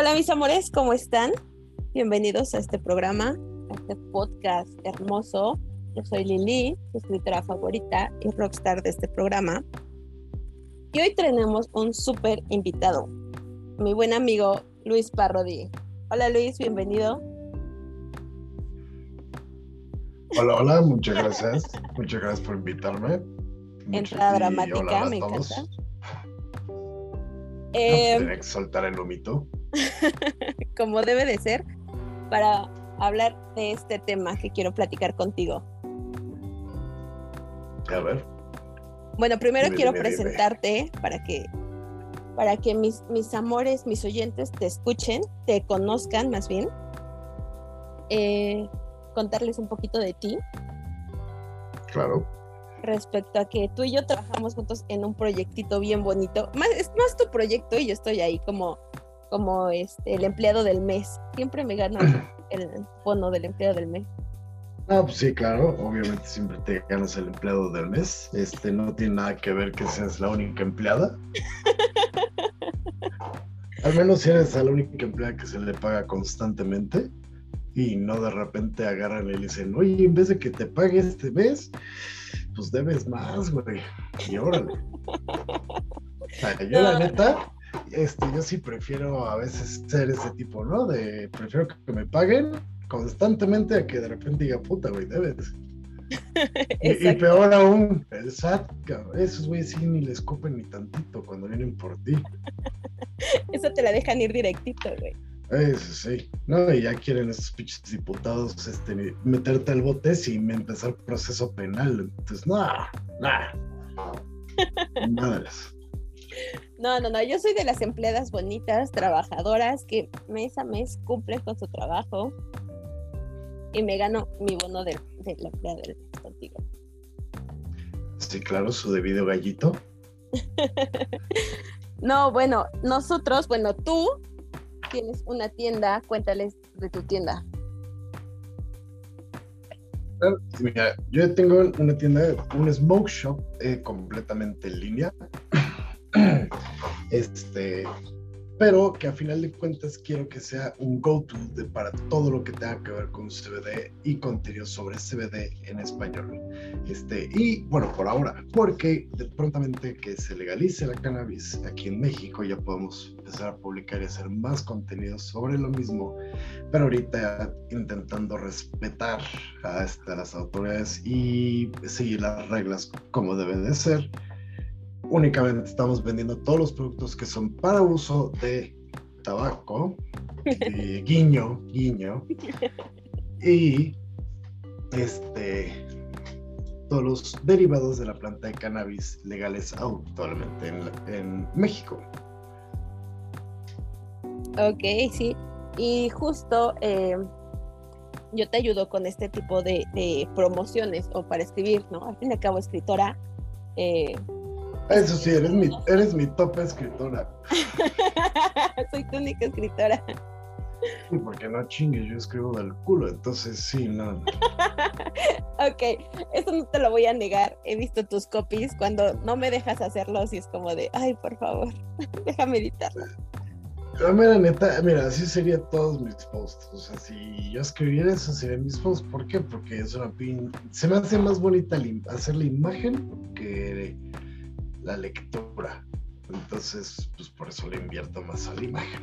Hola mis amores, ¿cómo están? Bienvenidos a este programa, a este podcast hermoso. Yo soy Lili, su escritora favorita y rockstar de este programa. Y hoy tenemos un súper invitado, mi buen amigo Luis Parrodi. Hola Luis, bienvenido. Hola, hola, muchas gracias. muchas gracias por invitarme. Entrada dramática, me encanta. Eh, que soltar el humito. como debe de ser, para hablar de este tema que quiero platicar contigo. A ver. Bueno, primero quiero presentarte para que para que mis, mis amores, mis oyentes te escuchen, te conozcan más bien. Eh, contarles un poquito de ti. Claro. Respecto a que tú y yo trabajamos juntos en un proyectito bien bonito. Más, es más tu proyecto y yo estoy ahí como como este, el empleado del mes. Siempre me gano el bono del empleado del mes. Ah, pues sí, claro, obviamente siempre te ganas el empleado del mes. Este no tiene nada que ver que seas la única empleada. Al menos si eres la única empleada que se le paga constantemente y no de repente agarran y le dicen, oye, en vez de que te pague este mes, pues debes más, güey. Y órale. yo la neta, este, yo sí prefiero a veces ser ese tipo, ¿no? De prefiero que me paguen constantemente a que de repente diga, puta, güey, debes. y, peor aún, el SAT, esos güeyes sí ni les escupen ni tantito cuando vienen por ti. Eso te la dejan ir directito, güey. Eso sí, no, y ya quieren esos pinches diputados este, meterte al bote sin empezar proceso penal. Entonces, no, nada. Nada de eso. No, no, no, yo soy de las empleadas bonitas, trabajadoras, que mes a mes cumplen con su trabajo y me gano mi bono de, la empleada del mes contigo. Sí, claro, su debido gallito. no, bueno, nosotros, bueno, tú tienes una tienda, cuéntales de tu tienda. Mira, yo tengo una tienda, un smoke shop eh, completamente en línea. este, pero que a final de cuentas quiero que sea un go-to para todo lo que tenga que ver con CBD y contenido sobre CBD en español. Este, y bueno, por ahora, porque de prontamente que se legalice la cannabis aquí en México ya podemos empezar a publicar y hacer más contenido sobre lo mismo, pero ahorita intentando respetar a, a las autoridades y seguir las reglas como deben de ser únicamente estamos vendiendo todos los productos que son para uso de tabaco, guiño, guiño, y este todos los derivados de la planta de cannabis legales actualmente en, México. Ok, sí. Y justo eh, yo te ayudo con este tipo de, promociones o para escribir, ¿no? Al fin y al cabo, escritora. Eh, eso sí, eres mi, eres mi top escritora. Soy tu única escritora. Porque no chingues, yo escribo del culo, entonces sí, no. ok, eso no te lo voy a negar. He visto tus copies cuando no me dejas hacerlos y es como de, ay, por favor, déjame editarlo. Ah, mira, neta, mira, así serían todos mis posts. O sea, si yo escribiera eso, serían mis posts. ¿Por qué? Porque es una pin. Se me hace más bonita hacer la imagen que la lectura. Entonces, pues por eso le invierto más a la imagen.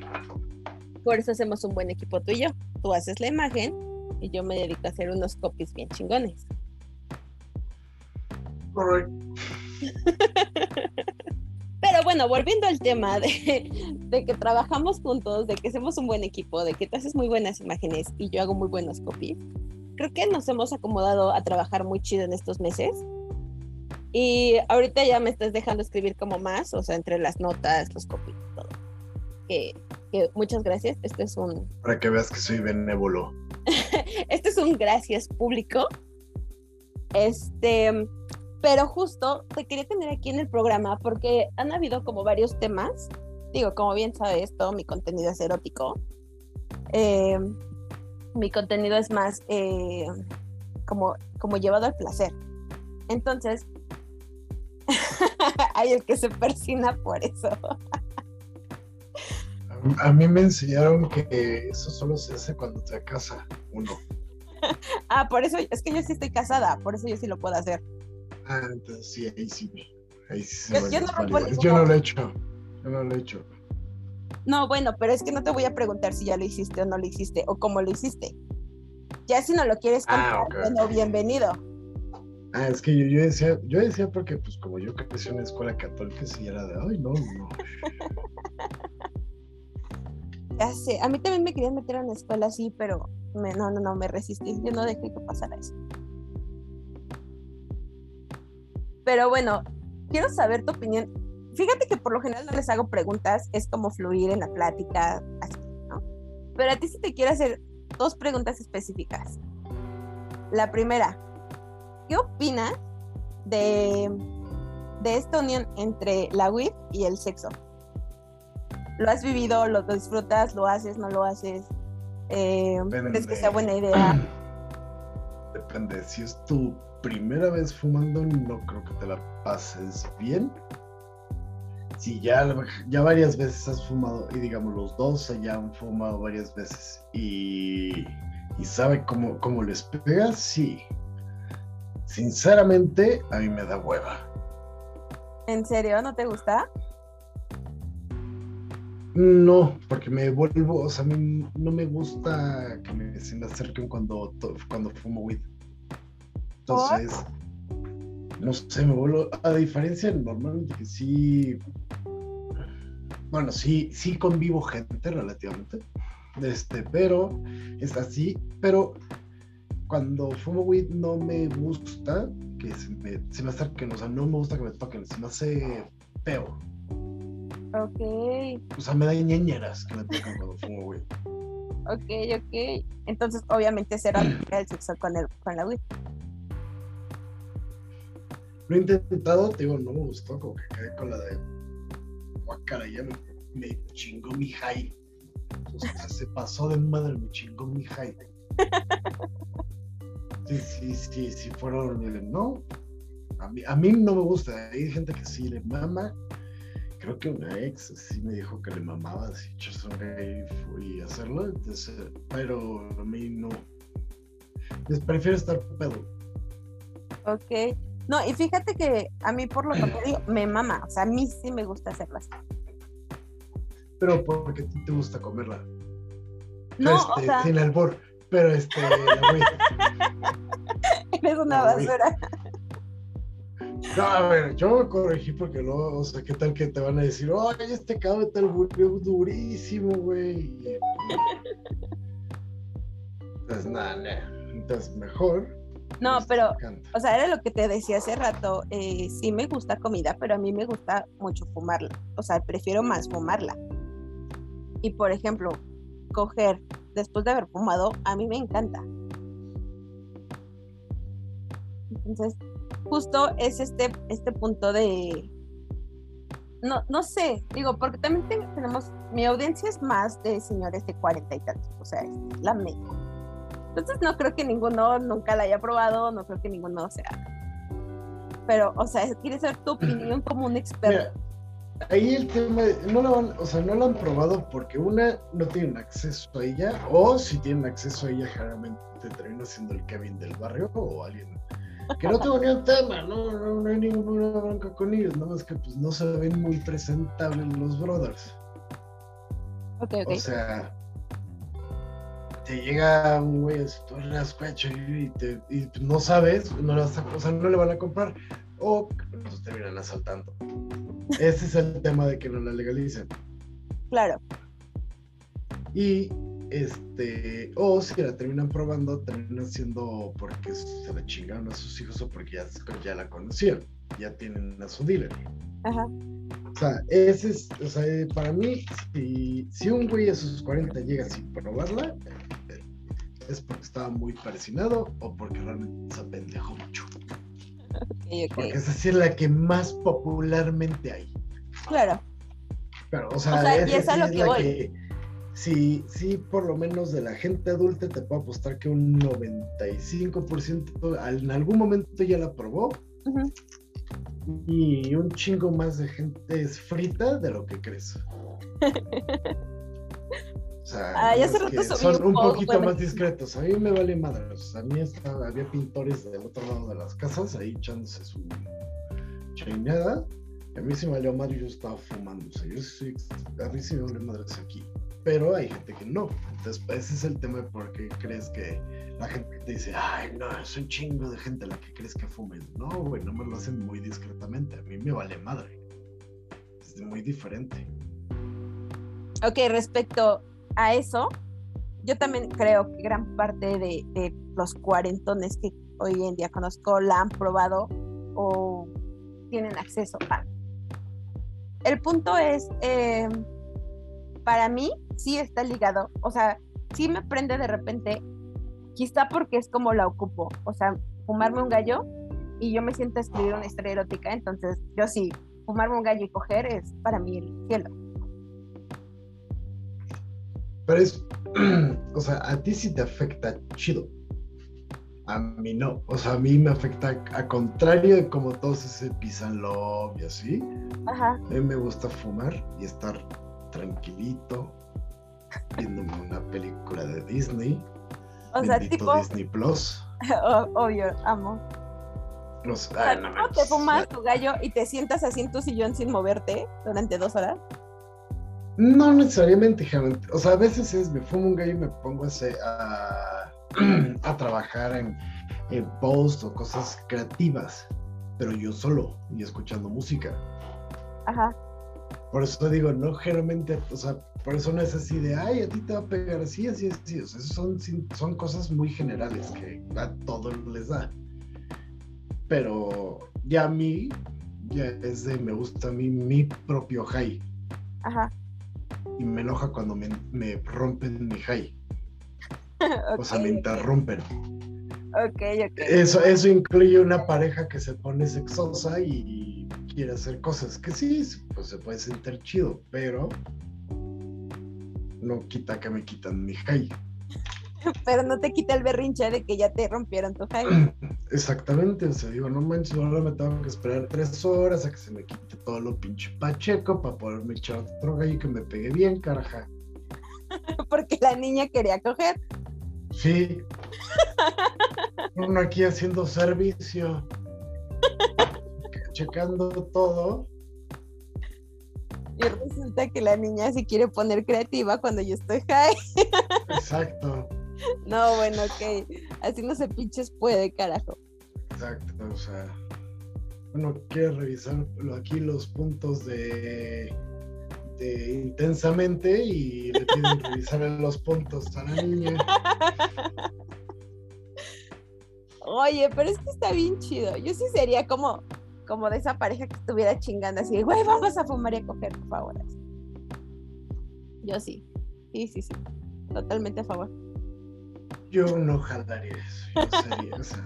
Por eso hacemos un buen equipo tú y yo. Tú haces la imagen y yo me dedico a hacer unos copies bien chingones. Correcto. Pero bueno, volviendo al tema de, de, que trabajamos juntos, de que hacemos un buen equipo, de que tú haces muy buenas imágenes y yo hago muy buenos copies, creo que nos hemos acomodado a trabajar muy chido en estos meses y ahorita ya me estás dejando escribir como más, o sea, entre las notas, los copies, todo. Que, muchas gracias. Este es un. Para que veas que soy benévolo. este es un gracias público. Este, pero justo te quería tener aquí en el programa porque han habido como varios temas. Digo, como bien sabes, todo mi contenido es erótico. Eh, mi contenido es más eh, como, como llevado al placer. Entonces, hay el que se persina por eso. A mí me enseñaron que eso solo se hace cuando te casa uno. ah, por eso, es que yo sí estoy casada, por eso yo sí lo puedo hacer. Ah, entonces sí, ahí sí. Ahí sí yo, yo, no yo no lo he hecho. Yo no lo he hecho. No, bueno, pero es que no te voy a preguntar si ya lo hiciste o no lo hiciste o cómo lo hiciste. Ya si no lo quieres ah, contar, bueno, bienvenido. Ah, es que yo, yo, decía, yo decía porque pues como yo crecí en una escuela católica, sí era de, ay, no, no. ya sé, a mí también me querían meter a una escuela así, pero no, no, no, me resistí, yo no dejé que pasara eso. Pero bueno, quiero saber tu opinión. Fíjate que por lo general no les hago preguntas, es como fluir en la plática, así, ¿no? Pero a ti sí te quiero hacer dos preguntas específicas. La primera, ¿qué opinas de, de esta unión entre la WIP y el sexo? ¿Lo has vivido? ¿Lo disfrutas? ¿Lo haces? ¿No lo haces? Eh, ¿Crees que sea buena idea? Depende. Si es tu primera vez fumando, no creo que te la pases bien. Si ya, ya varias veces has fumado, y digamos los dos ya han fumado varias veces, y, y sabe cómo, cómo les pega, sí. Sinceramente, a mí me da hueva. ¿En serio? ¿No te gusta? No, porque me vuelvo, o sea, a mí no me gusta que me, se me acerquen cuando, cuando fumo weed. Entonces, no sé, me vuelvo, a diferencia normalmente que sí, bueno, sí, sí convivo gente relativamente, este, pero es así, pero cuando fumo weed no me gusta que se me, se me acerquen, o sea, no me gusta que me toquen, se me hace feo. Ok. O sea, me da ñeñeras que me tocan cuando fumo weed. Ok, ok. Entonces, obviamente será el sexo con, el, con la weed. Lo he intentado, te digo, no me gustó, como que quedé con la de guacara, ya me, me, chingó mi high. O sea, se pasó de madre, me chingó mi high. Sí, sí, sí, sí, fueron, no. A mí, a mí no me gusta, hay gente que sí le mama, creo que una ex sí me dijo que le mamaba así echarse un y hacerlo, entonces, pero a mí no. Les prefiero estar pedo. Ok. No, y fíjate que a mí por lo que te digo, me mama, o sea, a mí sí me gusta hacerlas. Pero porque a ti te gusta comerla. No, este, o sea... Sin albor, pero este... Eres una basura. No, a ver, yo me corregí porque no, o sea, ¿qué tal que te van a decir, oye, este cabrón está el durísimo, güey? Pues nada, nah, entonces mejor. No, pero, o sea, era lo que te decía hace rato, eh, sí me gusta comida, pero a mí me gusta mucho fumarla, o sea, prefiero más fumarla. Y por ejemplo, coger después de haber fumado, a mí me encanta. Entonces, justo es este, este punto de, no, no sé, digo, porque también tenemos, mi audiencia es más de señores de cuarenta y tantos, o sea, es la media. Entonces no creo que ninguno nunca la haya probado, no creo que ninguno sea. Pero, o sea, quiere saber tu opinión como un experto. Ahí el tema, no lo han, o sea, no lo han probado porque una, no tienen acceso a ella, o si tienen acceso a ella, generalmente termina siendo el Kevin del barrio o alguien que no tengo ni un tema, no, no, no hay ninguna bronca con ellos, nada más que pues no se ven muy presentables los brothers. Okay, okay. O sea, te llega un güey así, tú eres y, te, y no sabes, no, o sea, no le van a comprar, o los terminan asaltando. Ese es el tema de que no la legalicen. Claro. Y este, o si la terminan probando, terminan siendo porque se la chingaron a sus hijos o porque ya, ya la conocían, ya tienen a su dealer. Ajá. O sea, ese es, o sea, para mí, si, si un güey a sus 40 llega sin probarla, es porque estaba muy parecinado o porque realmente se apendejó mucho. Porque es decir, la que más popularmente hay. Claro. Pero, o sea, y es a lo que voy sí, sí, por lo menos de la gente adulta te puedo apostar que un 95% en algún momento ya la probó. Y un chingo más de gente es frita de lo que crees. sea, Ah, hace rato subí son un poquito bueno. más discretos. A mí me vale madre. O sea, a mí estaba- había pintores del otro lado de las casas ahí echándose su chainada. A mí sí me valió madre y yo estaba sea, yo sí, a mí sí me vale madre aquí. Pero hay gente que no. Entonces, pues, ese es el tema de por qué crees que la gente te dice, ay, no, es un chingo de gente la que crees que fumen. No, güey, no me lo hacen muy discretamente. A mí me vale madre. Es muy diferente. Ok, respecto a eso, yo también creo que gran parte de, los cuarentones que hoy en día conozco la han probado o tienen acceso a. El punto es, eh, para mí sí está ligado, o sea, sí me prende de repente, quizá porque es como la ocupo, o sea, fumarme un gallo y yo me siento escribir una historia erótica, entonces yo sí, fumarme un gallo y coger es para mí el cielo. Pero es, o sea, a ti sí te afecta chido. A mí no. O sea, a mí me afecta a contrario de como todos ese pisan love y así. Ajá. A mí me gusta fumar y estar tranquilito viéndome una película de Disney. O sea, tipo, Disney Plus. obvio, amo. O sea, no manches. te fumas tu gallo y te sientas así en tu sillón sin moverte durante dos horas. No necesariamente, hija. O sea, a veces es, me fumo un gallo y me pongo a, hacer- a, a trabajar en, en post o cosas creativas, pero yo solo y escuchando música. Ajá. Por eso digo, no generalmente, o sea, por eso no es así de, ay, a ti te va a pegar así, así, así. O sea, son, son cosas muy generales que a todos les da. Pero ya a mí, ya es de, me gusta a mí mi propio high. Ajá. Y me enoja cuando me, me rompen mi high. O sea, me interrumpen. ok, ok. Eso, eso incluye una pareja que se pone sexosa y quiere hacer cosas que sí, pues se puede sentir chido, pero no quita que me quitan mi high. Pero no te quita el berrinche de que ya te rompieron tu high. Exactamente, o sea, digo, no manches, ahora me tengo que esperar tres horas a que se me quite todo lo pinche pacheco para poderme echar otro gallo y que me pegue bien, caraja. Porque la niña quería coger. Sí. Uno aquí haciendo servicio. Checando todo. Y resulta que la niña se quiere poner creativa cuando yo estoy high. Exacto. No, bueno, ok. Así no se pinches puede, carajo. Exacto. O sea. Uno quiere revisar aquí los puntos de, de intensamente y le piden revisar los puntos a la niña. Oye, pero es que está bien chido. Yo sí sería como, como de esa pareja que estuviera chingando así, güey, vamos a fumar y a coger, por favor. Yo sí. Sí, sí, sí. Totalmente a favor. Yo no jalaría eso. Yo sería, o sea.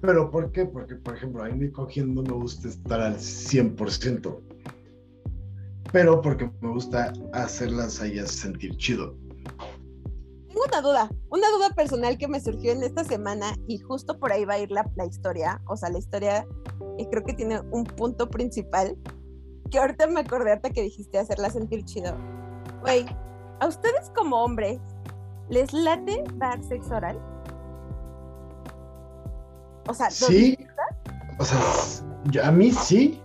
Pero ¿por qué? Porque, por ejemplo, a mí cogiendo me gusta estar al 100%. Pero porque me gusta hacerlas a ellas sentir chido. Tengo una duda, una duda personal que me surgió en esta semana y justo por ahí va a ir la, la historia. O sea, la historia eh, creo que tiene un punto principal que ahorita me acordé hasta que dijiste hacerla sentir chido. Güey, ¿a ustedes como hombres les late dar sexo oral? O sea, Sí. O sea, yo- a mí sí.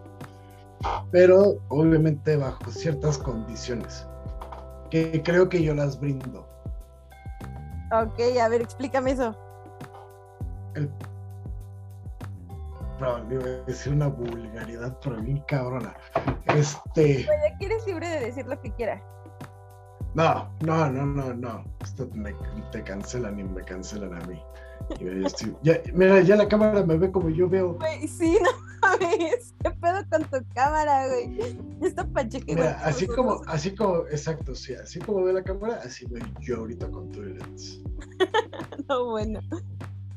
Pero obviamente bajo ciertas condiciones. Que creo que yo las brindo. Ok, a ver, explícame eso. El... Decir una vulgaridad, pero bien cabrona. Este. Güey, aquí eres libre de decir lo que quieras. No, no, no, no, no. Esto me- te cancelan y me cancelan a mí. Y estoy- ya, mira, ya la cámara me ve como yo veo. Güey, sí, no mames. ¿Qué pedo con tu cámara, güey? Esta pacheca igual Mira, que así como, así como, exacto, sí, así como ve la cámara, así veo yo ahorita con tu lens. No, bueno.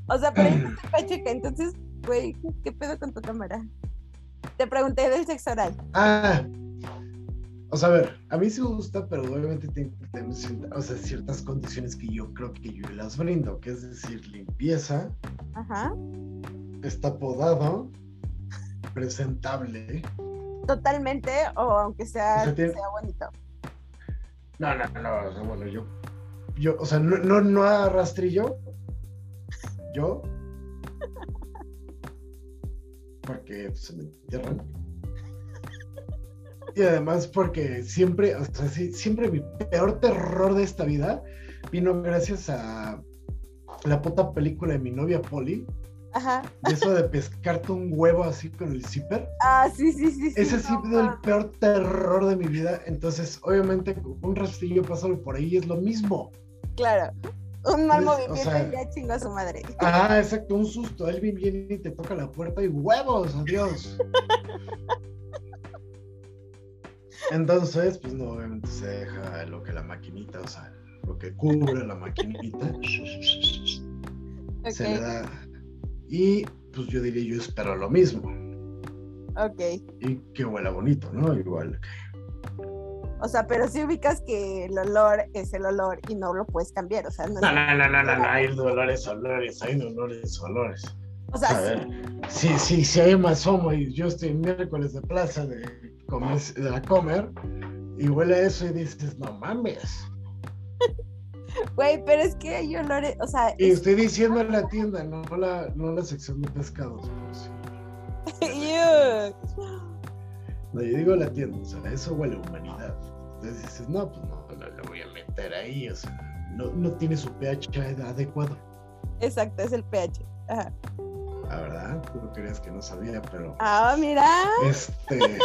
O sea, pero yo estoy pacheca, entonces, güey, ¿qué pedo con tu cámara? Te pregunté del sexo oral. Ah, o sea, a ver, a mí sí me gusta, pero obviamente tiene que tener cierta- o sea, ciertas condiciones que yo creo que yo las brindo, que es decir, limpieza, Ajá. está podado, presentable. Totalmente, o aunque sea, O sea, tiene- sea bonito. No, no, no, o sea, bueno, yo, yo, o sea, no, no, no a rastrillo, yo, porque se me entierran. Y además porque siempre, o sea, sí, siempre mi peor terror de esta vida vino gracias a la puta película de mi novia Polly. Ajá. De eso de pescarte un huevo así con el zipper. Ah, sí, sí, sí. sí Ese ha no, sido el peor terror de mi vida. Entonces, obviamente, un rastrillo pásalo por ahí es lo mismo. Claro. Un mal Entonces, o movimiento sea- y ya chingó a su madre. Ah, exacto, un susto. Alguien viene y te toca la puerta y huevos, adiós. Entonces, pues no, obviamente se deja lo que la maquinita, o sea, lo que cubre la maquinita, se le da. Y pues yo diría, yo espero lo mismo. ok. Y que huela bonito, ¿no? Igual. O sea, pero si ubicas que el olor es el olor y no lo puedes cambiar. O sea, no, No, no, no, no, no, no, hay dolores, olores, hay dolores, olores. o sea, A ver, si, si, si hay más homo y yo estoy miércoles de plaza de, la comer y huele a eso y dices, no mames. güey, pero es que hay olores, o sea, Y es- estoy diciendo en la tienda, no la, no la sección de pescados. No, yo digo la tienda, o sea, eso huele a humanidad. Entonces dices, no, pues no, no lo voy a meter ahí, o sea, no, no tiene su pH adecuado. Exacto, es el pH. Ajá. La verdad, tú no creías que no sabía, pero Ah, mira. este.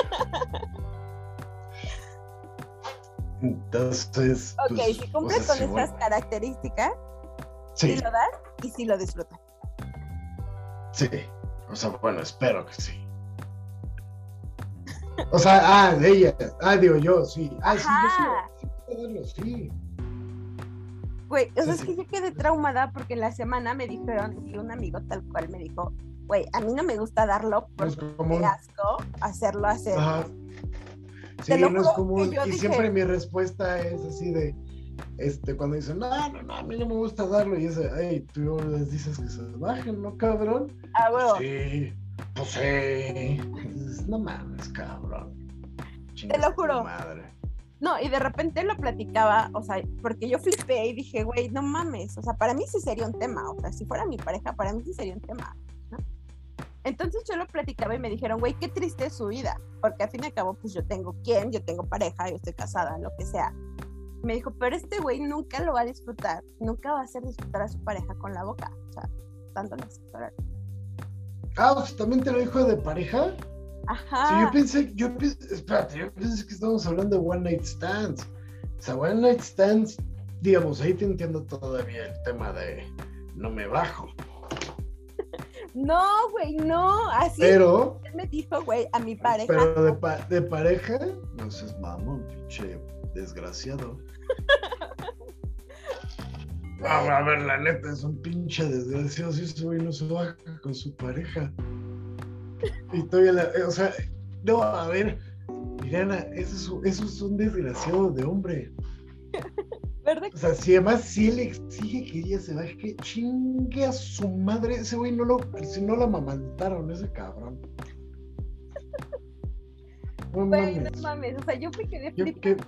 Entonces. Ok, pues, si cumple o sea, con sí, estas bueno, características, sí. Sí, lo das y sí lo disfrutas. sí. O sea, bueno, espero que sí. O sea, ah, de ella. Ah, digo yo, sí. Ah, sí, Ajá. yo sí. sí sí. Güey, o sea, es que yo quedé traumada porque en la semana me dijeron, y un amigo tal cual me dijo, güey, a mí no me gusta darlo No es porque común. me asco hacerlo hacer. Sí, no es común. Y dije- siempre mi respuesta es así de. Este, cuando dicen, no, no, no, a mí no me gusta darlo, y es ay, tú les dices que se bajen, ¿no, cabrón? Ah, huevo. Sí, pues sí. Dices, No mames, cabrón. Te lo juro. Madre. No, y de repente lo platicaba, o sea, porque yo flipé y dije, güey, no mames, o sea, para mí sí sería un tema, o sea, si fuera mi pareja, para mí sí sería un tema, ¿no? Entonces yo lo platicaba y me dijeron, güey, qué triste es su vida, porque al fin y al cabo, pues yo tengo quién, yo tengo pareja, yo estoy casada, lo que sea. Me dijo, pero este güey nunca lo va a disfrutar, nunca va a hacer disfrutar a su pareja con la boca, o sea, dándole sexo oral. Ah, o sea, ¿también te lo dijo de pareja? Ajá. Sí, yo pensé, yo pensé, espérate, yo pensé que estábamos hablando de One Night Stands. O sea, One Night Stands, digamos, ahí te entiendo todavía el tema de no me bajo. No, güey, no, así Pero, él me dijo, güey, a mi pareja. pero de, pa- de pareja, no seas mamón, pinche desgraciado. Ah, a ver, la neta, es un pinche desgraciado si ese güey no se baja con su pareja. Y todavía la, eh, o sea, no, a ver, Mirana, eso es, un- eso es un desgraciado de hombre. ¿verdad? O sea, si además si él exige que ella se baje, que chingue a su madre, ese güey no lo, si no lo amamantaron, ese cabrón. No Güey, no mames. o sea, yo me quedé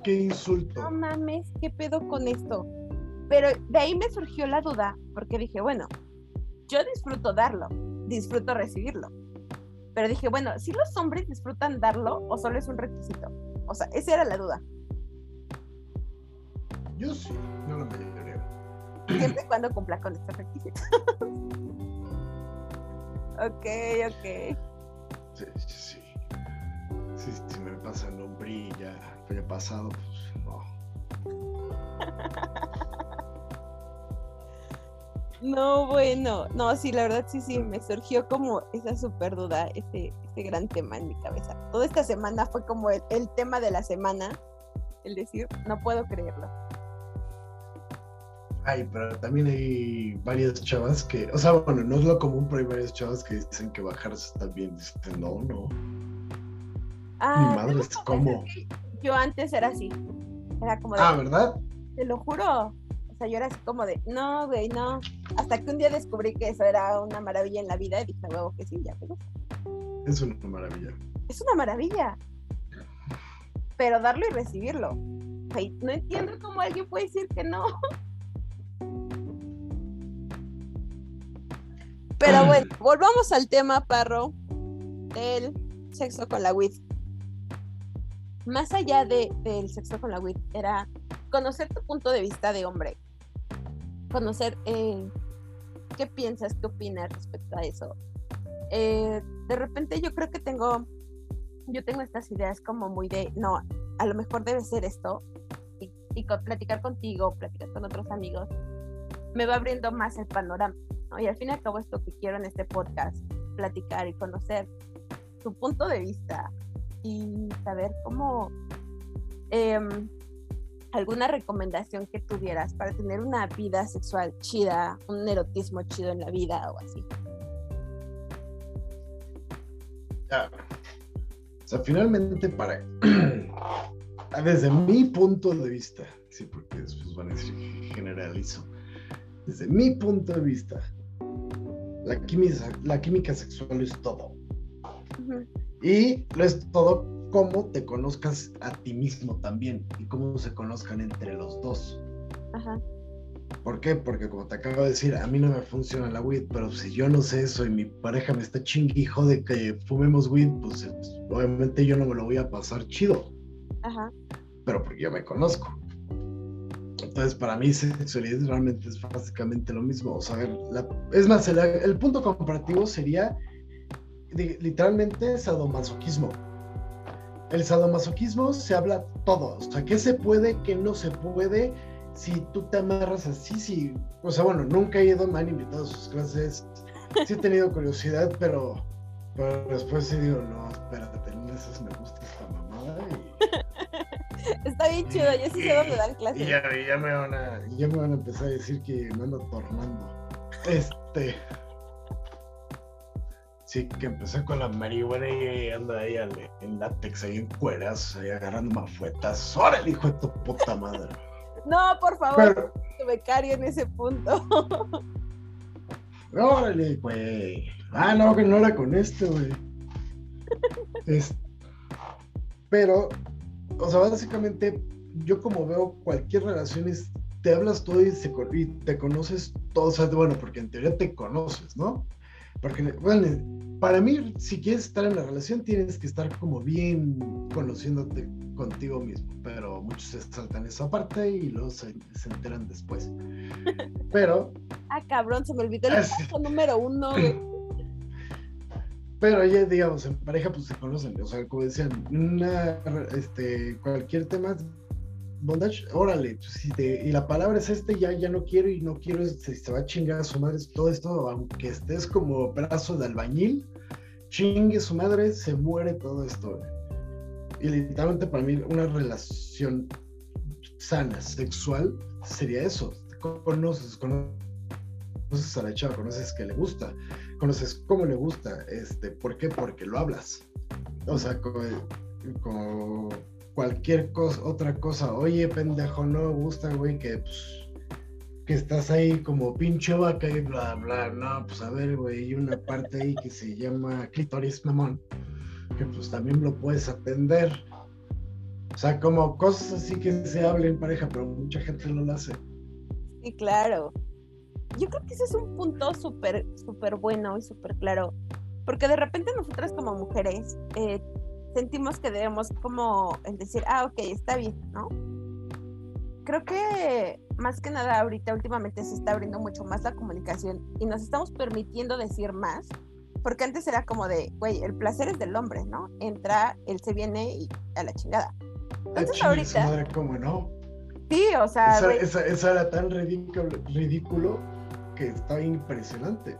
qué insulto. no mames, ¿qué pedo con esto? Pero de ahí me surgió la duda, porque dije, bueno, yo disfruto darlo, disfruto recibirlo. Pero dije, bueno, ¿si los hombres disfrutan darlo o solo es un requisito? O sea, esa era la duda. Yo sí, no la mayoría. Siempre y cuando cumpla con estos requisitos. ok, ok. Sí, sí, sí. Sí, si me pasa nombrilla, ya pasado, pues No, bueno, no, sí, la verdad sí, sí, me surgió como esa súper duda, ese, ese gran tema en mi cabeza. Toda esta semana fue como el, el tema de la semana, el decir, no puedo creerlo. Ay, pero también hay varias chavas que, o sea, bueno, no es lo común, pero hay varias chavas que dicen que bajarse está bien. Dicen, no, no. Ah, madre, debo es como- Yo antes era así, era como de, Ah, ¿verdad? te lo juro. O sea, yo era así como de, no, güey, no. Hasta que un día descubrí que eso era una maravilla en la vida y dije, "A huevo que sí, ya me gusta". Es una maravilla. Es una maravilla. Pero darlo y recibirlo. no entiendo cómo alguien puede decir que no. Pero bueno, volvamos al tema, Parro, del sexo con la WID. Más allá de, del sexo con la WID, era conocer tu punto de vista de hombre. Conocer eh, qué piensas, qué opinas respecto a eso. Eh, de repente yo creo que tengo, yo tengo estas ideas como muy de, no, a lo mejor debe ser esto, y, y platicar contigo, platicar con otros amigos, me va abriendo más el panorama. Y al fin y al cabo esto que quiero en este podcast, platicar y conocer tu punto de vista y saber cómo em, alguna recomendación que tuvieras para tener una vida sexual chida, un erotismo chido en la vida o así. O sea, finalmente para desde mi punto de vista, sí, porque después van a decir que generalizo. Desde mi punto de vista, la química, la química sexual es todo. Y lo es todo cómo te conozcas a ti mismo también y cómo se conozcan entre los dos. Ajá. ¿Por qué? Porque como te acabo de decir, a mí no me funciona la weed, pero si yo no sé eso y mi pareja me está hijo de que fumemos weed, pues obviamente yo no me lo voy a pasar chido. Ajá. Pero porque yo me conozco. Entonces, para mí, sexualidad realmente es básicamente lo mismo. O sea, es más, el, punto comparativo sería literalmente sadomasoquismo. El sadomasoquismo se habla todo. O sea, qué se puede, qué no se puede. Si tú te amarras así, sí. O sea, bueno, nunca he ido, me han invitado a sus clases. Sí he tenido curiosidad, pero, pero después sí digo, no, espérate, en esas me gusta esta mamada. Y... Está bien chido, yo sí sé dónde dan clases. Y ya, ya, me van a, ya me van a empezar a decir que me ando tornando. Este. Sí, que empecé con la marihuana y anda ahí en látex, ahí en cueras, ahí agarrando mafuetas. ¡Órale, hijo de tu puta madre! No, por favor, tu becario en ese punto. ¡Órale, güey! Ah, no, que no era con este, güey. Es... Pero o sea, básicamente yo como veo cualquier relación es, te hablas todo y, te conoces todo, o sea, bueno, porque en teoría te conoces, ¿no? Porque, bueno, para mí, si quieres estar en la relación, tienes que estar como bien conociéndote contigo mismo, pero muchos se saltan esa parte y luego se, enteran después. Pero... ah, cabrón, se me olvidó el paso número uno, pero ya, digamos, en pareja pues se conocen, o sea, como decían, una, este, cualquier tema, bondage, órale, pues, y la palabra es este, ya, ya no quiero y no quiero, se, se va a chingar a su madre todo esto, aunque estés como brazo de albañil, chingue su madre, se muere todo esto. Y literalmente para mí una relación sana, sexual, sería eso, conoces, conoces a la chava, conoces que le gusta, conoces cómo le gusta, este, ¿por qué? Porque lo hablas. O sea, como, cualquier cosa, otra cosa, oye, pendejo, no me gusta, güey, que pues, que estás ahí como pinche vaca y bla, bla, no, pues a ver, güey, hay una parte ahí que se llama clítoris mamón, que pues también lo puedes atender. O sea, como cosas así que se hablen en pareja, pero mucha gente no lo hace. Sí, claro yo creo que ese es un punto súper, súper bueno y súper claro, porque de repente nosotras como mujeres eh, sentimos que debemos como decir, ah, ok, está bien, ¿no? Creo que más que nada ahorita últimamente se está abriendo mucho más la comunicación y nos estamos permitiendo decir más, porque antes era como de, güey, el placer es del hombre, ¿no? Entra, él se viene y a la chingada. Entonces ahorita... Madre, ¿cómo no? Sí, o sea... Esa, era tan ridículo, ridículo que está impresionante.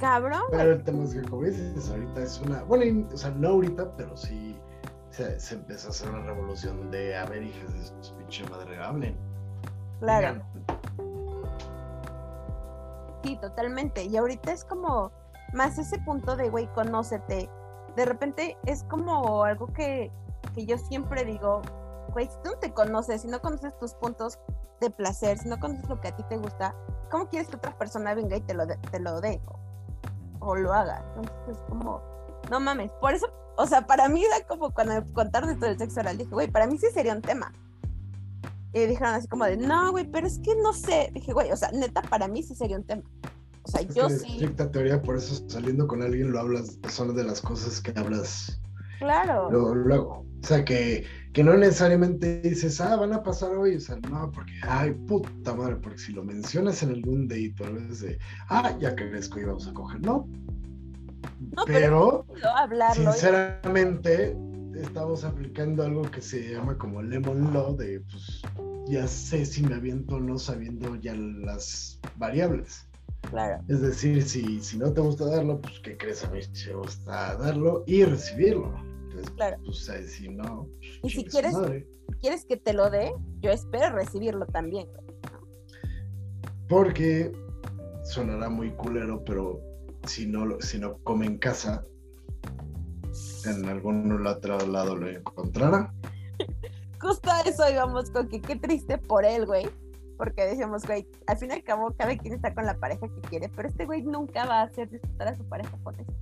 Cabrón. Pero el tema es que, como dices, ahorita es una. Bueno, o sea, no ahorita, pero sí se, empezó a hacer una revolución de a ver, hijas de su pinche madre, hablen. Claro. Sí, totalmente. Y ahorita es como más ese punto de, güey, conócete. De repente es como algo que, que yo siempre digo, güey, si tú no te conoces, si no conoces tus puntos de placer, si no conoces lo que a ti te gusta, ¿cómo quieres que otra persona venga y te lo, te lo dé o, lo haga? Entonces es como, no mames, por eso, o sea, para mí era como cuando me contaron esto del sexo oral, dije, güey, para mí sí sería un tema. Y dijeron así como de, no, güey, pero es que no sé. Dije, güey, o sea, neta, para mí sí sería un tema. O sea, Es yo que sí. estricta teoría, por eso saliendo con alguien lo hablas, son de las cosas que hablas Claro. luego. luego. O sea, que, que no necesariamente dices, ah, van a pasar hoy. O sea, no, porque, ay, puta madre, porque si lo mencionas en algún date, tal vez de, ah, ya crezco y vamos a coger. No. No, pero- pero hablarlo. sinceramente, estamos aplicando algo que se llama como Lemon Law, de pues ya sé si me aviento o no sabiendo ya las variables. Claro. Es decir, si, si no te gusta darlo, pues ¿qué crees? A mí me gusta darlo y recibirlo. Entonces, Claro. pues si no, Y si quieres- madre. ¿Quieres que te lo dé? Yo espero recibirlo también. Porque sonará muy culero, pero si no, si no come en casa, en algún otro lado lo encontrará. Justo a eso íbamos con que qué triste por él, güey. Porque decíamos, güey, al fin y al cabo, cada quien está con la pareja que quiere, pero este güey nunca va a hacer disfrutar a su pareja con eso.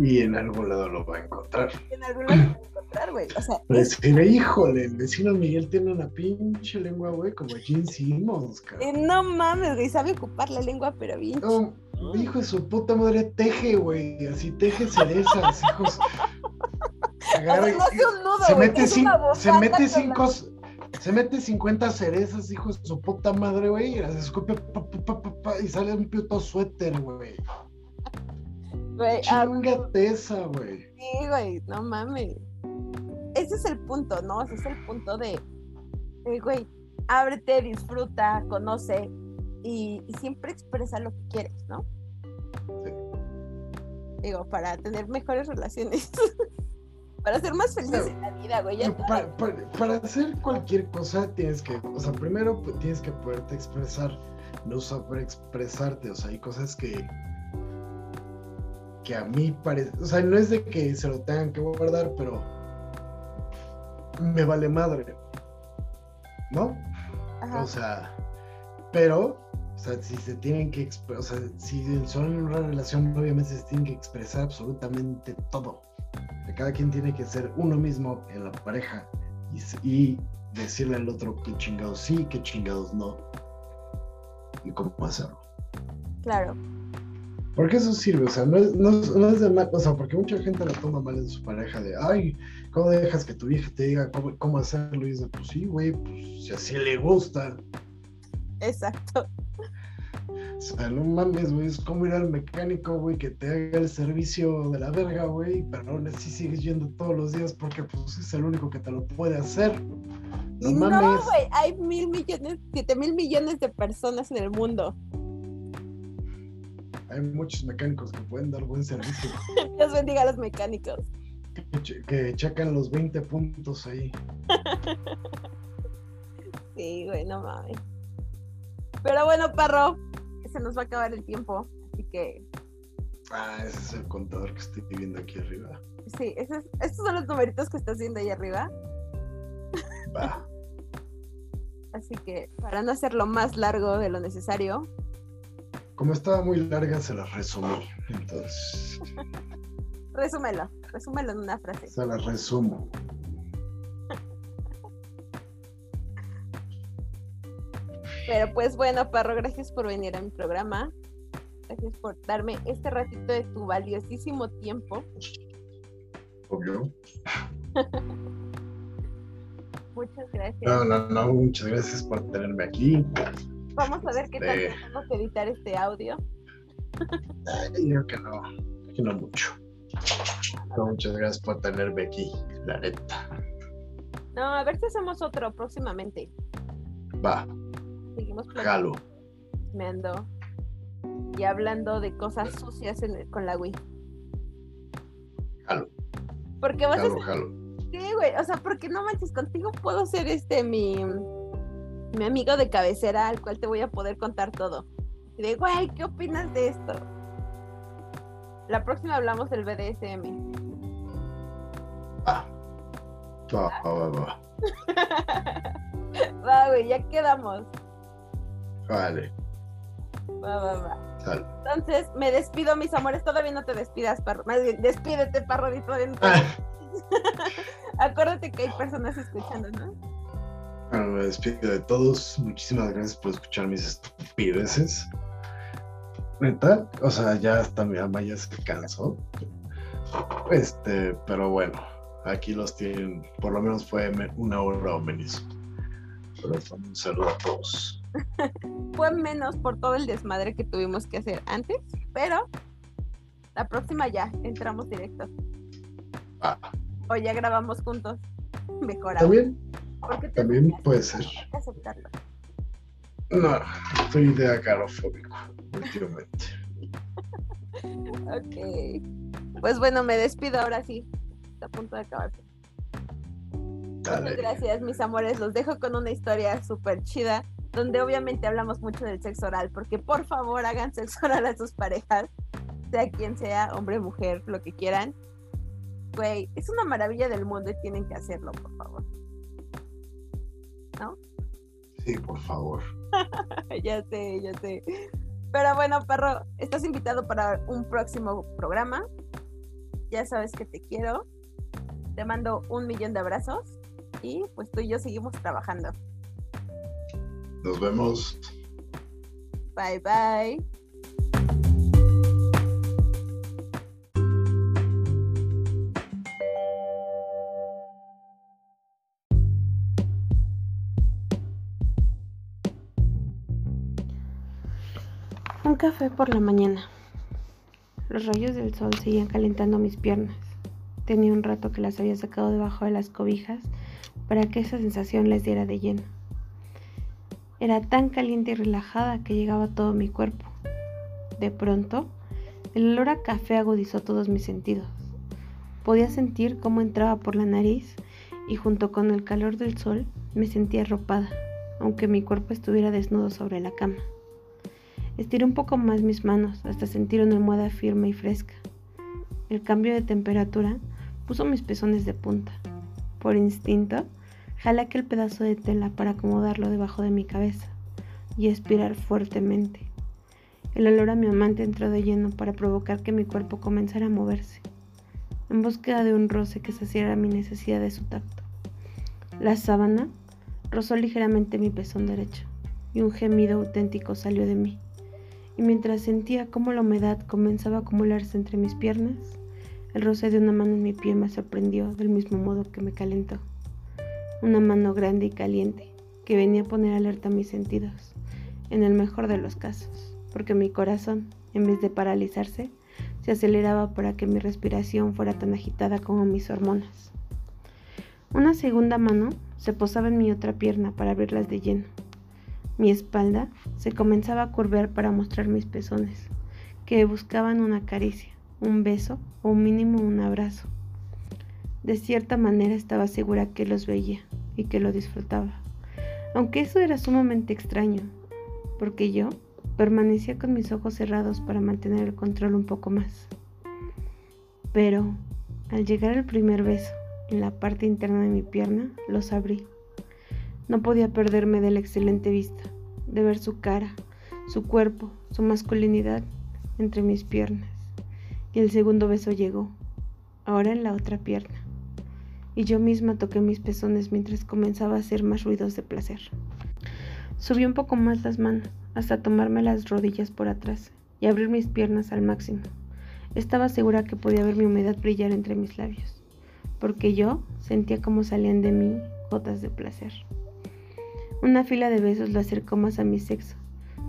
Y en algún lado lo va a encontrar. En algún lado lo va a encontrar, güey. O sea, es- Decirle, híjole, el vecino Miguel tiene una pinche lengua, güey, como Gene Simmons, eh, cabrón. no mames, güey, sabe ocupar la lengua, pero bien. No, hijo de su puta madre, teje, güey, así teje cerezas, hijos. O Agarra sea, y- no hace un nudo, se güey, mete, es una se mete cinco, la- se mete 50 cerezas, hijo de su puta madre, güey, y las escupe pa, pa, pa, pa, pa, y sale un puto suéter, güey. Güey, ah, esa, güey. sí, güey, no mames. Ese es el punto, ¿no? Ese es el punto de, de, güey, ábrete, disfruta, conoce y, y siempre expresa lo que quieres, ¿no? Sí. Digo, para tener mejores relaciones. para ser más felices en la vida, güey. Para hacer cualquier cosa tienes que, o sea, primero pues, tienes que poderte expresar, no saber expresarte, o sea, hay cosas que que a mí parece, o sea, no es de que se lo tengan que guardar, pero me vale madre, ¿no? Ajá. O sea, pero, o sea, si se tienen que, o sea, si son en una relación, obviamente se tienen que expresar absolutamente todo. Que cada quien tiene que ser uno mismo en la pareja y, y decirle al otro qué chingados sí, qué chingados no. Y cómo hacerlo. Claro. Porque eso sirve, o sea, no es, no no es de mal, o sea, porque mucha gente la toma mal en su pareja de, ay, ¿cómo dejas que tu vieja te diga cómo, cómo hacerlo? Y dice, pues sí, güey, pues si así le gusta. Exacto. O sea, no mames, güey, es como ir al mecánico, güey, que te haga el servicio de la verga, güey, pero aún así sigues yendo todos los días porque pues es el único que te lo puede hacer. No mames. no, güey, hay mil millones, siete mil millones de personas en el mundo. Hay muchos mecánicos que pueden dar buen servicio, Dios bendiga a los mecánicos. que, che- que checan los 20 puntos ahí. Sí, güey, no mames. Pero bueno, perro, se nos va a acabar el tiempo. Así que, Ah, ese es el contador que estoy viendo aquí arriba. sí, es- estos son los numeritos que estás viendo ahí arriba. Así que, para no hacerlo más largo de lo necesario, Como estaba muy larga, se las resumí. Entonces, resúmelo. Resúmelo en una frase. se las resumo. Pero pues bueno, perro, gracias por venir a mi programa. Gracias por darme este ratito de tu valiosísimo tiempo. Obvio. Muchas gracias. No, no, no, muchas gracias por tenerme aquí. Vamos a ver qué tal Este- tengo que editar este audio. Ay, yo que no, que no mucho. Muchas gracias por tenerme aquí, la neta. No, a ver si hacemos otro próximamente. Va, Seguimos jalo. platicando y hablando de cosas sucias en el- con la Wii. Jalo, Porque vas a ser, jalo. sí, güey, o sea, porque no manches, contigo puedo ser este mi mi amigo de cabecera al cual te voy a poder contar todo. Y de, güey, ¿qué opinas de esto? La próxima hablamos del BDSM. Va. Va, va, va, va. Güey, ya quedamos. Vale, Va, va, va. sal. Entonces, me despido, mis amores. Todavía no te despidas, perro. Más bien, despídete, todavía no te Ah, Acuérdate que hay personas escuchando, ¿no? Bueno, me despido de todos. Muchísimas gracias por escuchar mis estupideces. Neta, o sea, ya hasta mi mamá ya se cansó. Este, pero bueno, aquí los tienen. Por lo menos fue una hora o menos. Pero un saludo a todos. fue menos por todo el desmadre que tuvimos que hacer antes, pero la próxima ya entramos directo. Ah. O ya grabamos juntos. Mejor También. También puede ser. Aceptarlo. No, soy de agarofóbico últimamente. ok. Pues bueno, me despido ahora sí. Está a punto de acabarse. Muchas gracias, mis amores. Los dejo con una historia súper chida, donde obviamente hablamos mucho del sexo oral, porque por favor hagan sexo oral a sus parejas, sea quien sea, hombre, mujer, lo que quieran. Güey, es una maravilla del mundo y tienen que hacerlo, por favor. ¿No? Sí, por favor. ya sé, ya sé. Pero bueno, perro, estás invitado para un próximo programa. Ya sabes que te quiero. Te mando un millón de abrazos y pues tú y yo seguimos trabajando. Nos vemos. Bye bye. Café por la mañana. Los rayos del sol seguían calentando mis piernas. Tenía un rato que las había sacado debajo de las cobijas para que esa sensación les diera de lleno. Era tan caliente y relajada que llegaba a todo mi cuerpo. De pronto, el olor a café agudizó todos mis sentidos. Podía sentir cómo entraba por la nariz y junto con el calor del sol me sentía arropada, aunque mi cuerpo estuviera desnudo sobre la cama. Estiré un poco más mis manos hasta sentir una almohada firme y fresca. El cambio de temperatura puso mis pezones de punta. Por instinto, jalé aquel pedazo de tela para acomodarlo debajo de mi cabeza y aspirar fuertemente. El olor a mi amante entró de lleno para provocar que mi cuerpo comenzara a moverse, en búsqueda de un roce que saciara mi necesidad de su tacto. La sábana rozó ligeramente mi pezón derecho y un gemido auténtico salió de mí y mientras sentía cómo la humedad comenzaba a acumularse entre mis piernas, el roce de una mano en mi pie me sorprendió del mismo modo que me calentó. Una mano grande y caliente que venía a poner alerta mis sentidos, en el mejor de los casos, porque mi corazón, en vez de paralizarse, se aceleraba para que mi respiración fuera tan agitada como mis hormonas. Una segunda mano se posaba en mi otra pierna para abrirlas de lleno mi espalda se comenzaba a curvear para mostrar mis pezones, que buscaban una caricia, un beso o mínimo un abrazo. De cierta manera estaba segura que los veía y que lo disfrutaba, aunque eso era sumamente extraño, porque yo permanecía con mis ojos cerrados para mantener el control un poco más. Pero, al llegar al primer beso, en la parte interna de mi pierna, los abrí. No podía perderme de la excelente vista, de ver su cara, su cuerpo, su masculinidad entre mis piernas. Y el segundo beso llegó, ahora en la otra pierna. Y yo misma toqué mis pezones mientras comenzaba a hacer más ruidos de placer. Subí un poco más las manos hasta tomarme las rodillas por atrás y abrir mis piernas al máximo. Estaba segura que podía ver mi humedad brillar entre mis labios, porque yo sentía como salían de mí gotas de placer. Una fila de besos lo acercó más a mi sexo,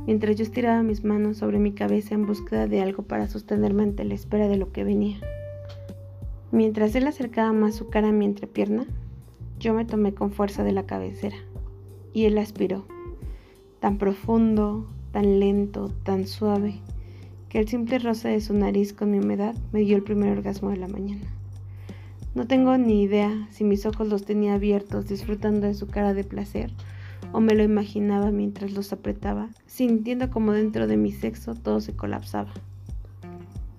mientras yo estiraba mis manos sobre mi cabeza en búsqueda de algo para sostenerme ante la espera de lo que venía. Mientras él acercaba más su cara a mi entrepierna, yo me tomé con fuerza de la cabecera, y él aspiró, tan profundo, tan lento, tan suave, que el simple roce de su nariz con mi humedad me dio el primer orgasmo de la mañana. No tengo ni idea si mis ojos los tenía abiertos disfrutando de su cara de placer o me lo imaginaba mientras los apretaba, sintiendo como dentro de mi sexo todo se colapsaba.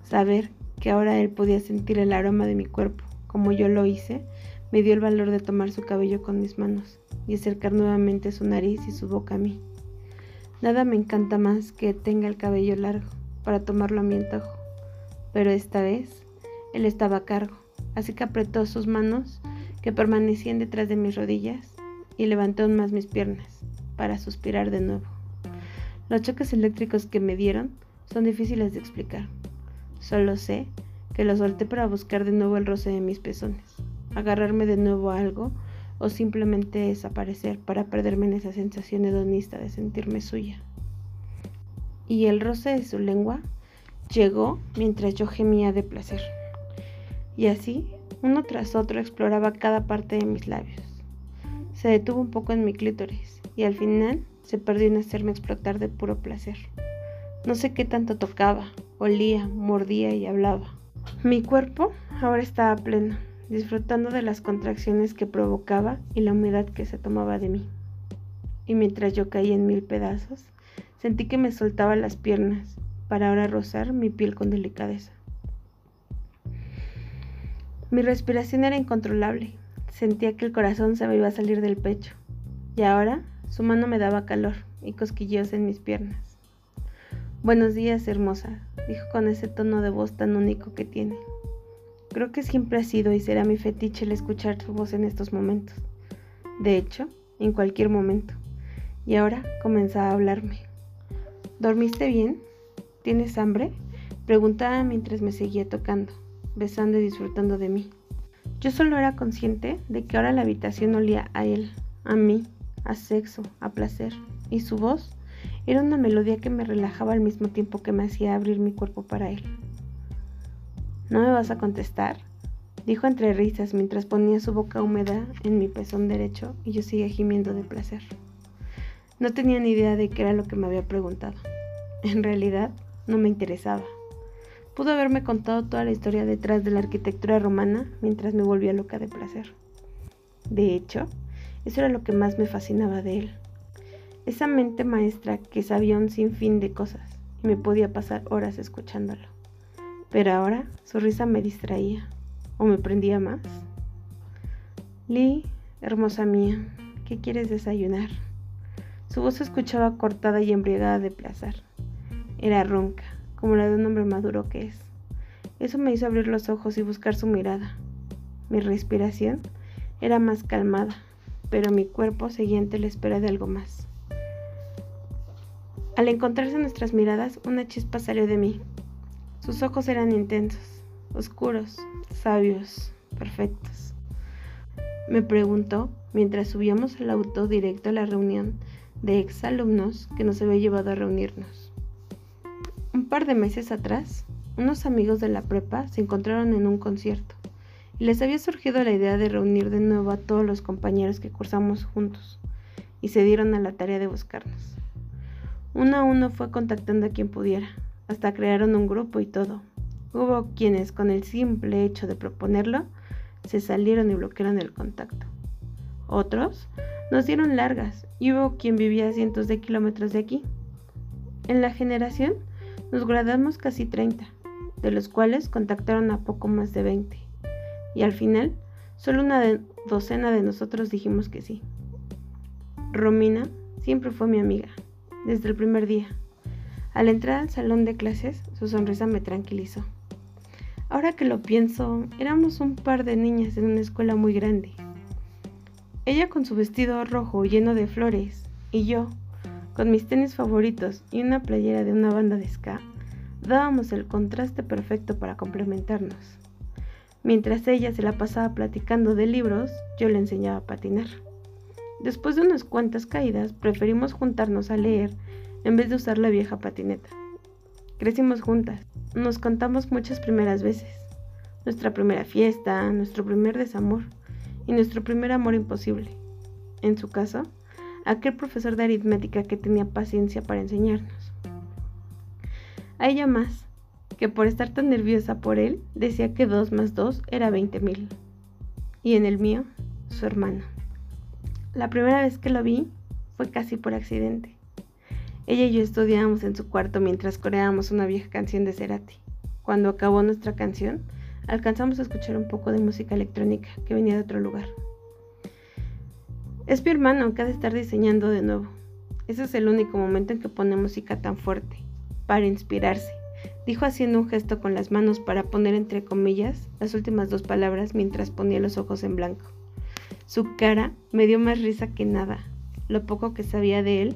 Saber que ahora él podía sentir el aroma de mi cuerpo, como yo lo hice, me dio el valor de tomar su cabello con mis manos y acercar nuevamente su nariz y su boca a mí. Nada me encanta más que tenga el cabello largo para tomarlo a mi antojo, pero esta vez él estaba a cargo, así que apretó sus manos que permanecían detrás de mis rodillas y levanté aún más mis piernas para suspirar de nuevo. Los choques eléctricos que me dieron son difíciles de explicar. Solo sé que lo solté para buscar de nuevo el roce de mis pezones, agarrarme de nuevo a algo o simplemente desaparecer para perderme en esa sensación hedonista de sentirme suya. Y el roce de su lengua llegó mientras yo gemía de placer. Y así, uno tras otro exploraba cada parte de mis labios. Se detuvo un poco en mi clítoris y al final se perdió en hacerme explotar de puro placer. No sé qué tanto tocaba, olía, mordía y hablaba. Mi cuerpo ahora estaba pleno, disfrutando de las contracciones que provocaba y la humedad que se tomaba de mí. Y mientras yo caía en mil pedazos, sentí que me soltaba las piernas para ahora rozar mi piel con delicadeza. Mi respiración era incontrolable. Sentía que el corazón se me iba a salir del pecho. Y ahora su mano me daba calor y cosquilleos en mis piernas. Buenos días, hermosa, dijo con ese tono de voz tan único que tiene. Creo que siempre ha sido y será mi fetiche el escuchar su voz en estos momentos. De hecho, en cualquier momento. Y ahora comenzaba a hablarme. ¿Dormiste bien? ¿Tienes hambre? Preguntaba mientras me seguía tocando, besando y disfrutando de mí. Yo solo era consciente de que ahora la habitación olía a él, a mí, a sexo, a placer, y su voz era una melodía que me relajaba al mismo tiempo que me hacía abrir mi cuerpo para él. ¿No me vas a contestar? dijo entre risas mientras ponía su boca húmeda en mi pezón derecho y yo seguía gimiendo de placer. No tenía ni idea de qué era lo que me había preguntado. En realidad, no me interesaba. Pudo haberme contado toda la historia detrás de la arquitectura romana mientras me volvía loca de placer. De hecho, eso era lo que más me fascinaba de él esa mente maestra que sabía un sinfín de cosas y me podía pasar horas escuchándolo. Pero ahora su risa me distraía o me prendía más. Lee, hermosa mía, ¿qué quieres desayunar? Su voz se escuchaba cortada y embriagada de placer. Era ronca, como la de un hombre maduro que es. Eso me hizo abrir los ojos y buscar su mirada. Mi respiración era más calmada, pero mi cuerpo seguía ante la espera de algo más. Al encontrarse nuestras miradas, una chispa salió de mí. Sus ojos eran intensos, oscuros, sabios, perfectos. Me preguntó mientras subíamos al auto directo a la reunión de exalumnos que nos había llevado a reunirnos. Par de meses atrás, unos amigos de la prepa se encontraron en un concierto y les había surgido la idea de reunir de nuevo a todos los compañeros que cursamos juntos y se dieron a la tarea de buscarnos. Uno a uno fue contactando a quien pudiera, hasta crearon un grupo y todo. Hubo quienes, con el simple hecho de proponerlo, se salieron y bloquearon el contacto. Otros nos dieron largas y hubo quien vivía a cientos de kilómetros de aquí. En la generación nos graduamos casi 30, de los cuales contactaron a poco más de 20. Y al final, solo una docena de nosotros dijimos que sí. Romina siempre fue mi amiga desde el primer día. Al entrar al salón de clases, su sonrisa me tranquilizó. Ahora que lo pienso, éramos un par de niñas en una escuela muy grande. Ella con su vestido rojo lleno de flores y yo, con mis tenis favoritos y una playera de una banda de ska, dábamos el contraste perfecto para complementarnos. Mientras ella se la pasaba platicando de libros, yo le enseñaba a patinar. Después de unas cuantas caídas, preferimos juntarnos a leer en vez de usar la vieja patineta. Crecimos juntas, nos contamos muchas primeras veces. Nuestra primera fiesta, nuestro primer desamor y nuestro primer amor imposible. En su caso, aquel profesor de aritmética que tenía paciencia para enseñarnos. A ella más, que por estar tan nerviosa por él, decía que 2 más 2 era 20 mil. Y en el mío, su hermano. La primera vez que lo vi fue casi por accidente. Ella y yo estudiábamos en su cuarto mientras coreábamos una vieja canción de Cerati. Cuando acabó nuestra canción, alcanzamos a escuchar un poco de música electrónica que venía de otro lugar. Es mi hermano que ha de estar diseñando de nuevo. Ese es el único momento en que pone música tan fuerte, para inspirarse, dijo haciendo un gesto con las manos para poner entre comillas las últimas dos palabras mientras ponía los ojos en blanco. Su cara me dio más risa que nada. Lo poco que sabía de él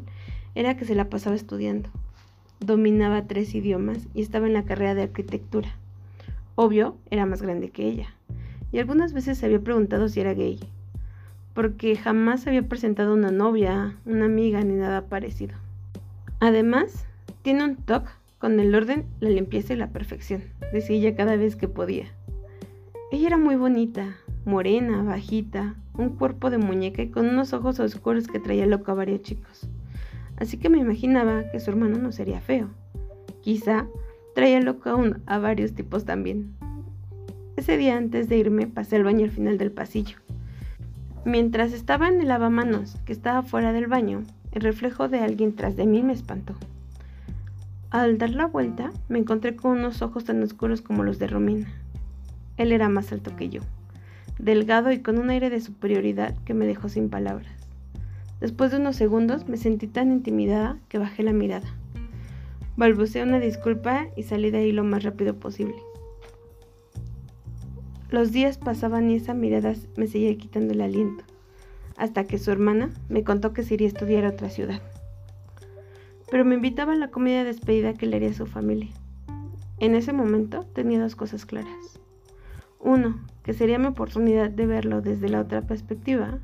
era que se la pasaba estudiando. Dominaba tres idiomas y estaba en la carrera de arquitectura. Obvio, era más grande que ella. Y algunas veces se había preguntado si era gay, porque jamás había presentado una novia, una amiga ni nada parecido. Además, tiene un toque con el orden, la limpieza y la perfección, decía ella cada vez que podía. Ella era muy bonita, morena, bajita, un cuerpo de muñeca y con unos ojos oscuros que traía loco a varios chicos. Así que me imaginaba que su hermano no sería feo. Quizá traía loco a, a varios tipos también. Ese día antes de irme pasé al baño al final del pasillo. Mientras estaba en el lavamanos, que estaba fuera del baño, el reflejo de alguien tras de mí me espantó. Al dar la vuelta, me encontré con unos ojos tan oscuros como los de Romina. Él era más alto que yo delgado y con un aire de superioridad que me dejó sin palabras. Después de unos segundos me sentí tan intimidada que bajé la mirada. Balbuceé una disculpa y salí de ahí lo más rápido posible. Los días pasaban y esa mirada me seguía quitando el aliento, hasta que su hermana me contó que se iría a estudiar a otra ciudad. Pero me invitaba a la comida de despedida que le haría a su familia. En ese momento tenía dos cosas claras. Uno, que sería mi oportunidad de verlo desde la otra perspectiva.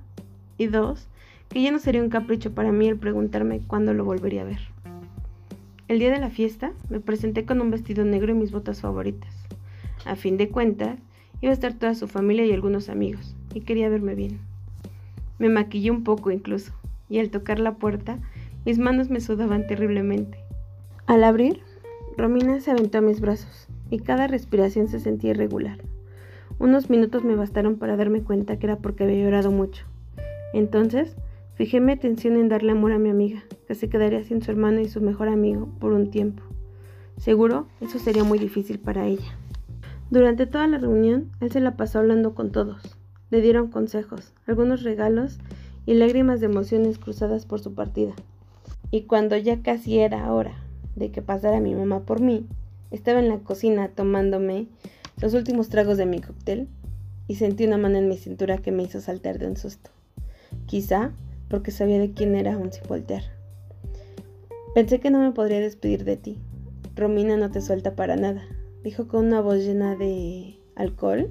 Y dos, que ya no sería un capricho para mí el preguntarme cuándo lo volvería a ver. El día de la fiesta me presenté con un vestido negro y mis botas favoritas. A fin de cuentas, iba a estar toda su familia y algunos amigos, y quería verme bien. Me maquillé un poco incluso, y al tocar la puerta, mis manos me sudaban terriblemente. Al abrir, Romina se aventó a mis brazos, y cada respiración se sentía irregular. Unos minutos me bastaron para darme cuenta que era porque había llorado mucho. Entonces, fijé mi atención en darle amor a mi amiga, que se quedaría sin su hermano y su mejor amigo por un tiempo. Seguro, eso sería muy difícil para ella. Durante toda la reunión, él se la pasó hablando con todos. Le dieron consejos, algunos regalos y lágrimas de emociones cruzadas por su partida. Y cuando ya casi era hora de que pasara mi mamá por mí, estaba en la cocina tomándome los últimos tragos de mi cóctel y sentí una mano en mi cintura que me hizo saltar de un susto. Quizá porque sabía de quién era aún sin voltear. Pensé que no me podría despedir de ti. Romina no te suelta para nada, dijo con una voz llena de alcohol,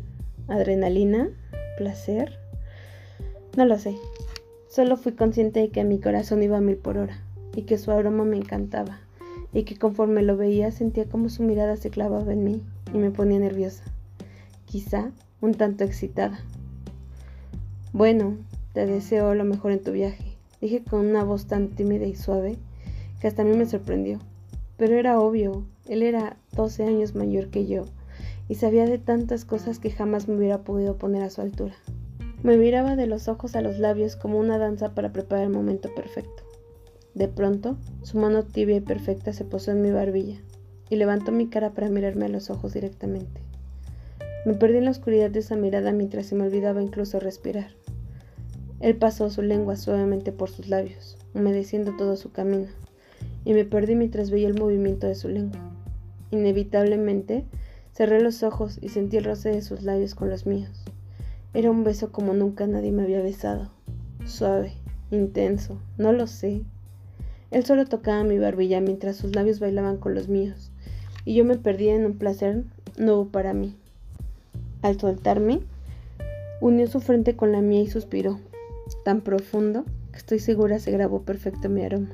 adrenalina, placer. No lo sé. Solo fui consciente de que mi corazón iba a mil por hora y que su aroma me encantaba y que conforme lo veía sentía como su mirada se clavaba en mí y me ponía nerviosa, quizá un tanto excitada. Bueno, te deseo lo mejor en tu viaje, dije con una voz tan tímida y suave que hasta a mí me sorprendió. Pero era obvio, él era 12 años mayor que yo y sabía de tantas cosas que jamás me hubiera podido poner a su altura. Me miraba de los ojos a los labios como una danza para preparar el momento perfecto. De pronto, su mano tibia y perfecta se posó en mi barbilla y levantó mi cara para mirarme a los ojos directamente. Me perdí en la oscuridad de esa mirada mientras se me olvidaba incluso respirar. Él pasó su lengua suavemente por sus labios, humedeciendo todo su camino, y me perdí mientras veía el movimiento de su lengua. Inevitablemente, cerré los ojos y sentí el roce de sus labios con los míos. Era un beso como nunca nadie me había besado, suave, intenso, no lo sé, él solo tocaba mi barbilla mientras sus labios bailaban con los míos, y yo me perdía en un placer nuevo para mí. Al soltarme, unió su frente con la mía y suspiró, tan profundo que estoy segura se grabó perfecto mi aroma.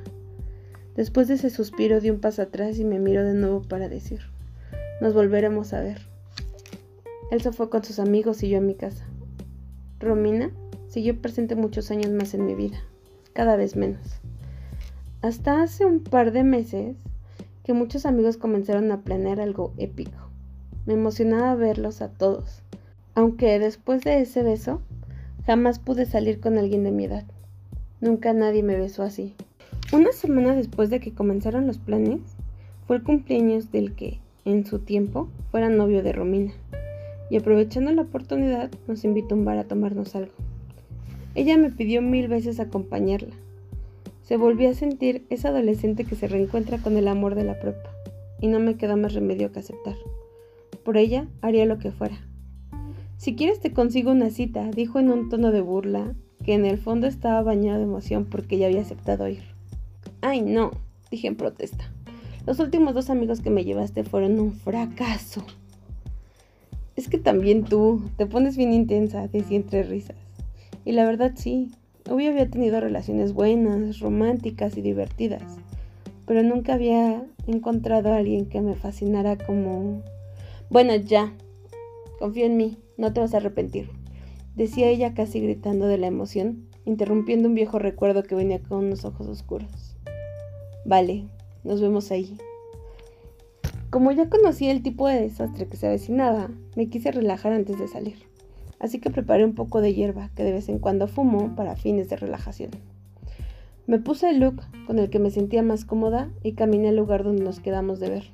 Después de ese suspiro di un paso atrás y me miró de nuevo para decir, nos volveremos a ver. Él se fue con sus amigos y yo a mi casa. Romina siguió presente muchos años más en mi vida, cada vez menos. Hasta hace un par de meses que muchos amigos comenzaron a planear algo épico. Me emocionaba verlos a todos, aunque después de ese beso jamás pude salir con alguien de mi edad. Nunca nadie me besó así. Una semana después de que comenzaron los planes, fue el cumpleaños del que, en su tiempo, fuera novio de Romina, y aprovechando la oportunidad nos invitó a un bar a tomarnos algo. Ella me pidió mil veces acompañarla, se volvió a sentir esa adolescente que se reencuentra con el amor de la prepa, y no me quedó más remedio que aceptar. Por ella haría lo que fuera. Si quieres te consigo una cita, dijo en un tono de burla, que en el fondo estaba bañado de emoción porque ya había aceptado ir. Ay, no, dije en protesta. Los últimos dos amigos que me llevaste fueron un fracaso. Es que también tú te pones bien intensa, decía entre risas. Y la verdad sí, hoy había tenido relaciones buenas, románticas y divertidas, pero nunca había encontrado a alguien que me fascinara como... Bueno, ya, confío en mí, no te vas a arrepentir, decía ella casi gritando de la emoción, interrumpiendo un viejo recuerdo que venía con unos ojos oscuros. Vale, nos vemos ahí. Como ya conocía el tipo de desastre que se avecinaba, me quise relajar antes de salir, así que preparé un poco de hierba que de vez en cuando fumo para fines de relajación. Me puse el look con el que me sentía más cómoda y caminé al lugar donde nos quedamos de ver.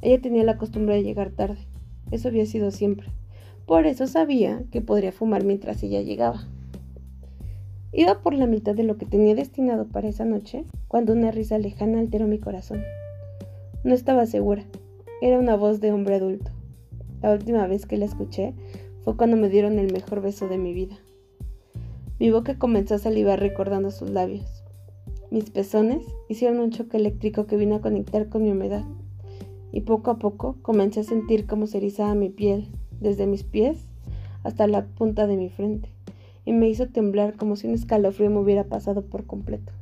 Ella tenía la costumbre de llegar tarde, eso había sido siempre, por eso sabía que podría fumar mientras ella llegaba. Iba por la mitad de lo que tenía destinado para esa noche cuando una risa lejana alteró mi corazón. No estaba segura. Era una voz de hombre adulto. La última vez que la escuché fue cuando me dieron el mejor beso de mi vida. Mi boca comenzó a salivar recordando sus labios. Mis pezones hicieron un choque eléctrico que vino a conectar con mi humedad. Y poco a poco comencé a sentir cómo se erizaba mi piel desde mis pies hasta la punta de mi frente, y me hizo temblar como si un escalofrío me hubiera pasado por completo.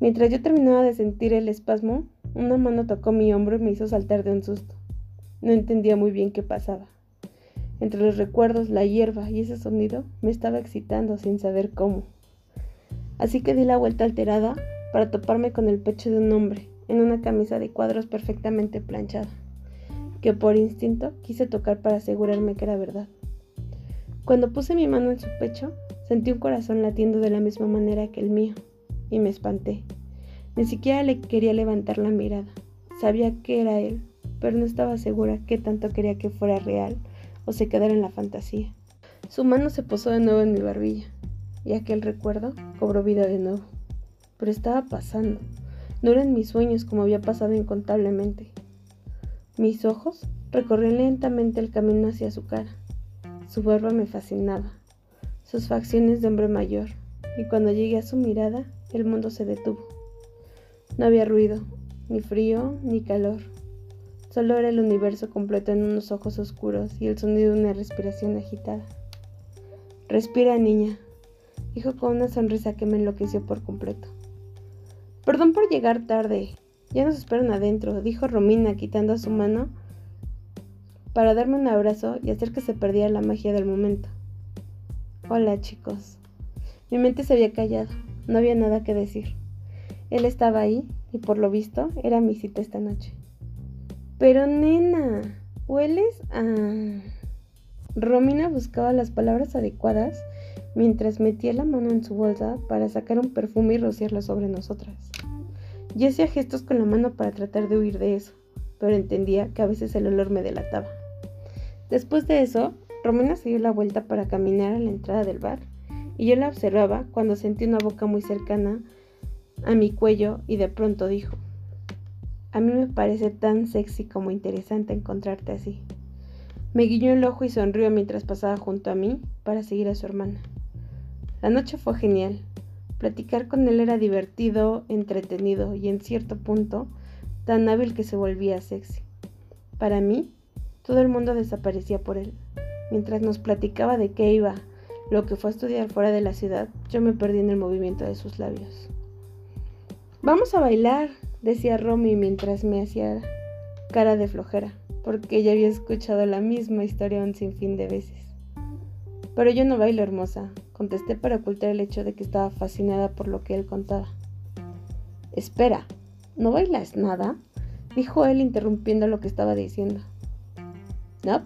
Mientras yo terminaba de sentir el espasmo, una mano tocó mi hombro y me hizo saltar de un susto. No entendía muy bien qué pasaba. Entre los recuerdos, la hierba y ese sonido me estaba excitando sin saber cómo. Así que di la vuelta alterada para toparme con el pecho de un hombre en una camisa de cuadros perfectamente planchada que por instinto quise tocar para asegurarme que era verdad. Cuando puse mi mano en su pecho, sentí un corazón latiendo de la misma manera que el mío, y me espanté. Ni siquiera le quería levantar la mirada. Sabía que era él, pero no estaba segura qué tanto quería que fuera real o se quedara en la fantasía. Su mano se posó de nuevo en mi barbilla, y aquel recuerdo cobró vida de nuevo. Pero estaba pasando. No eran mis sueños como había pasado incontablemente. Mis ojos recorrían lentamente el camino hacia su cara. Su barba me fascinaba, sus facciones de hombre mayor, y cuando llegué a su mirada, el mundo se detuvo. No había ruido, ni frío, ni calor. Solo era el universo completo en unos ojos oscuros y el sonido de una respiración agitada. Respira, niña, dijo con una sonrisa que me enloqueció por completo. Perdón por llegar tarde, ya nos esperan adentro, dijo Romina quitando su mano para darme un abrazo y hacer que se perdiera la magia del momento. Hola chicos. Mi mente se había callado, no había nada que decir. Él estaba ahí y por lo visto era mi cita esta noche. Pero nena, ¿hueles a...? Romina buscaba las palabras adecuadas mientras metía la mano en su bolsa para sacar un perfume y rociarlo sobre nosotras. Yo hacía gestos con la mano para tratar de huir de eso, pero entendía que a veces el olor me delataba. Después de eso, Romina se dio la vuelta para caminar a la entrada del bar, y yo la observaba cuando sentí una boca muy cercana a mi cuello y de pronto dijo, a mí me parece tan sexy como interesante encontrarte así. Me guiñó el ojo y sonrió mientras pasaba junto a mí para seguir a su hermana. La noche fue genial, Platicar con él era divertido, entretenido y en cierto punto tan hábil que se volvía sexy. Para mí, todo el mundo desaparecía por él. Mientras nos platicaba de qué iba, lo que fue a estudiar fuera de la ciudad, yo me perdí en el movimiento de sus labios. Vamos a bailar, decía Romy mientras me hacía cara de flojera, porque ella había escuchado la misma historia un sinfín de veces. Pero yo no bailo hermosa, contesté para ocultar el hecho de que estaba fascinada por lo que él contaba. Espera, ¿no bailas nada? dijo él interrumpiendo lo que estaba diciendo. No,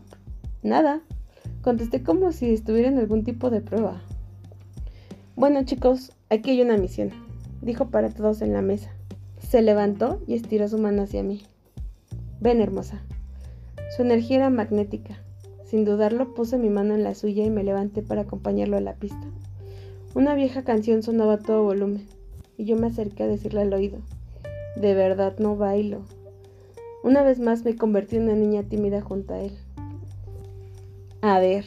nada, contesté como si estuviera en algún tipo de prueba. Bueno chicos, aquí hay una misión, dijo para todos en la mesa. Se levantó y estiró su mano hacia mí. Ven, hermosa. Su energía era magnética. Sin dudarlo, puse mi mano en la suya y me levanté para acompañarlo a la pista. Una vieja canción sonaba a todo volumen, y yo me acerqué a decirle al oído, de verdad no bailo. Una vez más me convertí en una niña tímida junto a él. A ver.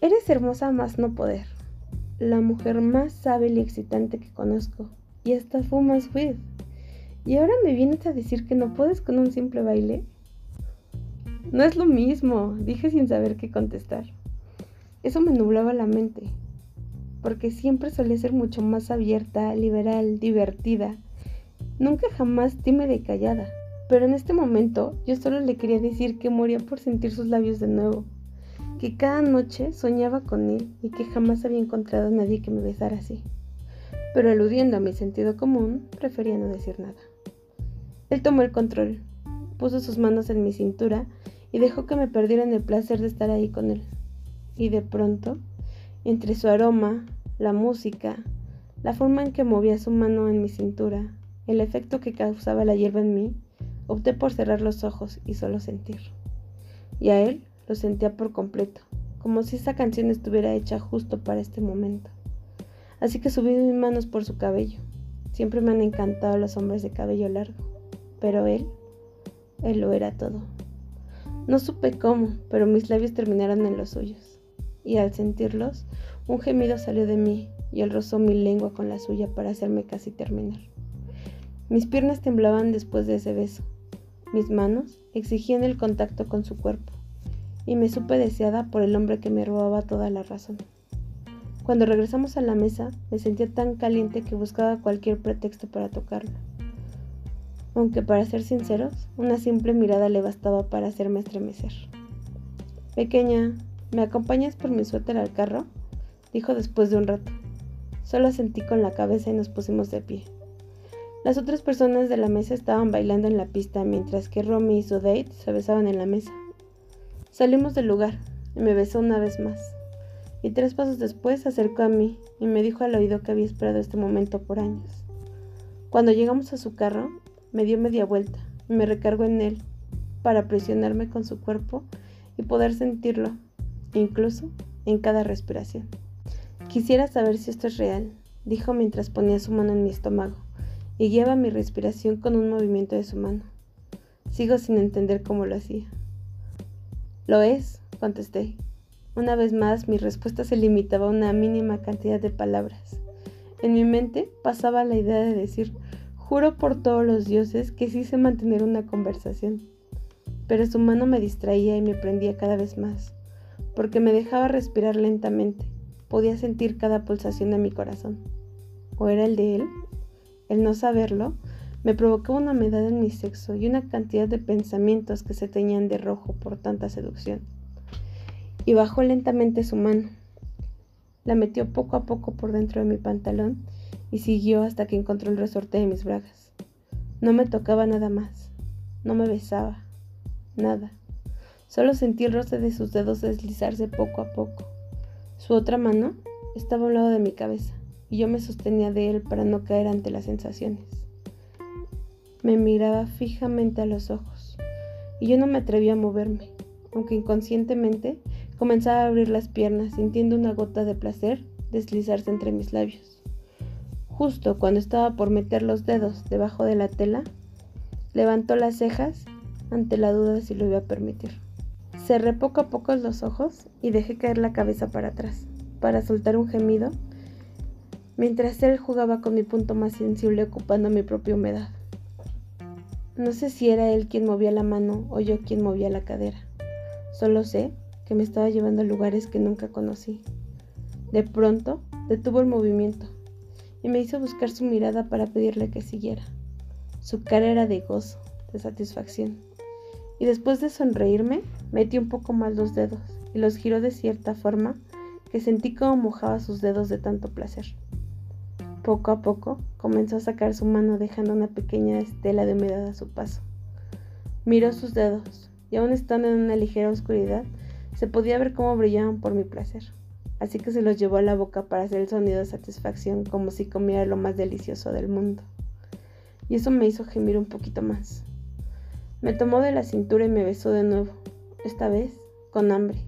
Eres hermosa más no poder. La mujer más hábil y excitante que conozco. Y hasta fumas weed. ¿Y ahora me vienes a decir que no puedes con un simple baile? No es lo mismo, dije sin saber qué contestar. Eso me nublaba la mente, porque siempre solía ser mucho más abierta, liberal, divertida. Nunca jamás tímida y callada. Pero en este momento yo solo le quería decir que moría por sentir sus labios de nuevo, que cada noche soñaba con él y que jamás había encontrado a nadie que me besara así. Pero aludiendo a mi sentido común, prefería no decir nada. Él tomó el control, puso sus manos en mi cintura y dejó que me perdiera en el placer de estar ahí con él. Y de pronto, entre su aroma, la música, la forma en que movía su mano en mi cintura, el efecto que causaba la hierba en mí, opté por cerrar los ojos y solo sentir. Y a él lo sentía por completo, como si esa canción estuviera hecha justo para este momento. Así que subí mis manos por su cabello. Siempre me han encantado los hombres de cabello largo pero él, él lo era todo. No supe cómo, pero mis labios terminaron en los suyos, y al sentirlos, un gemido salió de mí y él rozó mi lengua con la suya para hacerme casi terminar. Mis piernas temblaban después de ese beso, mis manos exigían el contacto con su cuerpo, y me supe deseada por el hombre que me robaba toda la razón. Cuando regresamos a la mesa, me sentía tan caliente que buscaba cualquier pretexto para tocarlo aunque para ser sinceros, una simple mirada le bastaba para hacerme estremecer. Pequeña, ¿me acompañas por mi suéter al carro? dijo después de un rato. Solo sentí con la cabeza y nos pusimos de pie. Las otras personas de la mesa estaban bailando en la pista mientras que Romy y su date se besaban en la mesa. Salimos del lugar y me besó una vez más. Y tres pasos después se acercó a mí y me dijo al oído que había esperado este momento por años. Cuando llegamos a su carro, me dio media vuelta y me recargó en él para presionarme con su cuerpo y poder sentirlo, incluso en cada respiración. Quisiera saber si esto es real, dijo mientras ponía su mano en mi estómago y guiaba mi respiración con un movimiento de su mano. Sigo sin entender cómo lo hacía. Lo es, contesté. Una vez más mi respuesta se limitaba a una mínima cantidad de palabras. En mi mente pasaba la idea de decir, Juro por todos los dioses que sí sé mantener una conversación, pero su mano me distraía y me prendía cada vez más, porque me dejaba respirar lentamente, podía sentir cada pulsación de mi corazón. ¿O era el de él? El no saberlo me provocaba una humedad en mi sexo y una cantidad de pensamientos que se teñían de rojo por tanta seducción. Y bajó lentamente su mano. La metió poco a poco por dentro de mi pantalón y siguió hasta que encontró el resorte de mis bragas. No me tocaba nada más, no me besaba, nada. Solo sentí el roce de sus dedos deslizarse poco a poco. Su otra mano estaba a un lado de mi cabeza y yo me sostenía de él para no caer ante las sensaciones. Me miraba fijamente a los ojos y yo no me atrevía a moverme, aunque inconscientemente comenzaba a abrir las piernas sintiendo una gota de placer deslizarse entre mis labios. Justo cuando estaba por meter los dedos debajo de la tela, levantó las cejas ante la duda de si lo iba a permitir. Cerré poco a poco los ojos y dejé caer la cabeza para atrás, para soltar un gemido, mientras él jugaba con mi punto más sensible ocupando mi propia humedad. No sé si era él quien movía la mano o yo quien movía la cadera. Solo sé que me estaba llevando a lugares que nunca conocí. De pronto detuvo el movimiento y me hizo buscar su mirada para pedirle que siguiera. Su cara era de gozo, de satisfacción. Y después de sonreírme, metió un poco más los dedos y los giró de cierta forma que sentí como mojaba sus dedos de tanto placer. Poco a poco comenzó a sacar su mano dejando una pequeña estela de humedad a su paso. Miró sus dedos y aún estando en una ligera oscuridad, se podía ver cómo brillaban por mi placer así que se los llevó a la boca para hacer el sonido de satisfacción como si comiera lo más delicioso del mundo. Y eso me hizo gemir un poquito más. Me tomó de la cintura y me besó de nuevo, esta vez con hambre,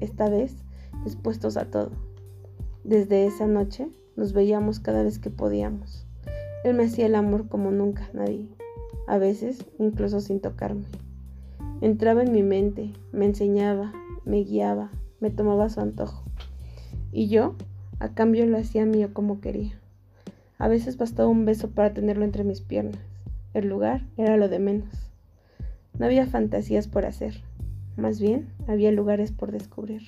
esta vez dispuestos a todo. Desde esa noche nos veíamos cada vez que podíamos. Él me hacía el amor como nunca nadie, a veces incluso sin tocarme. Entraba en mi mente, me enseñaba, me guiaba, me tomaba su antojo. Y yo, a cambio, lo hacía mío como quería. A veces bastaba un beso para tenerlo entre mis piernas. El lugar era lo de menos. No había fantasías por hacer, más bien había lugares por descubrir.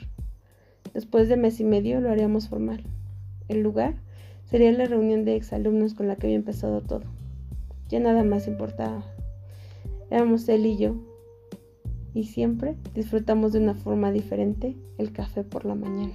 Después de mes y medio lo haríamos formal. El lugar sería la reunión de exalumnos con la que había empezado todo. Ya nada más importaba. Éramos él y yo, y siempre disfrutamos de una forma diferente el café por la mañana.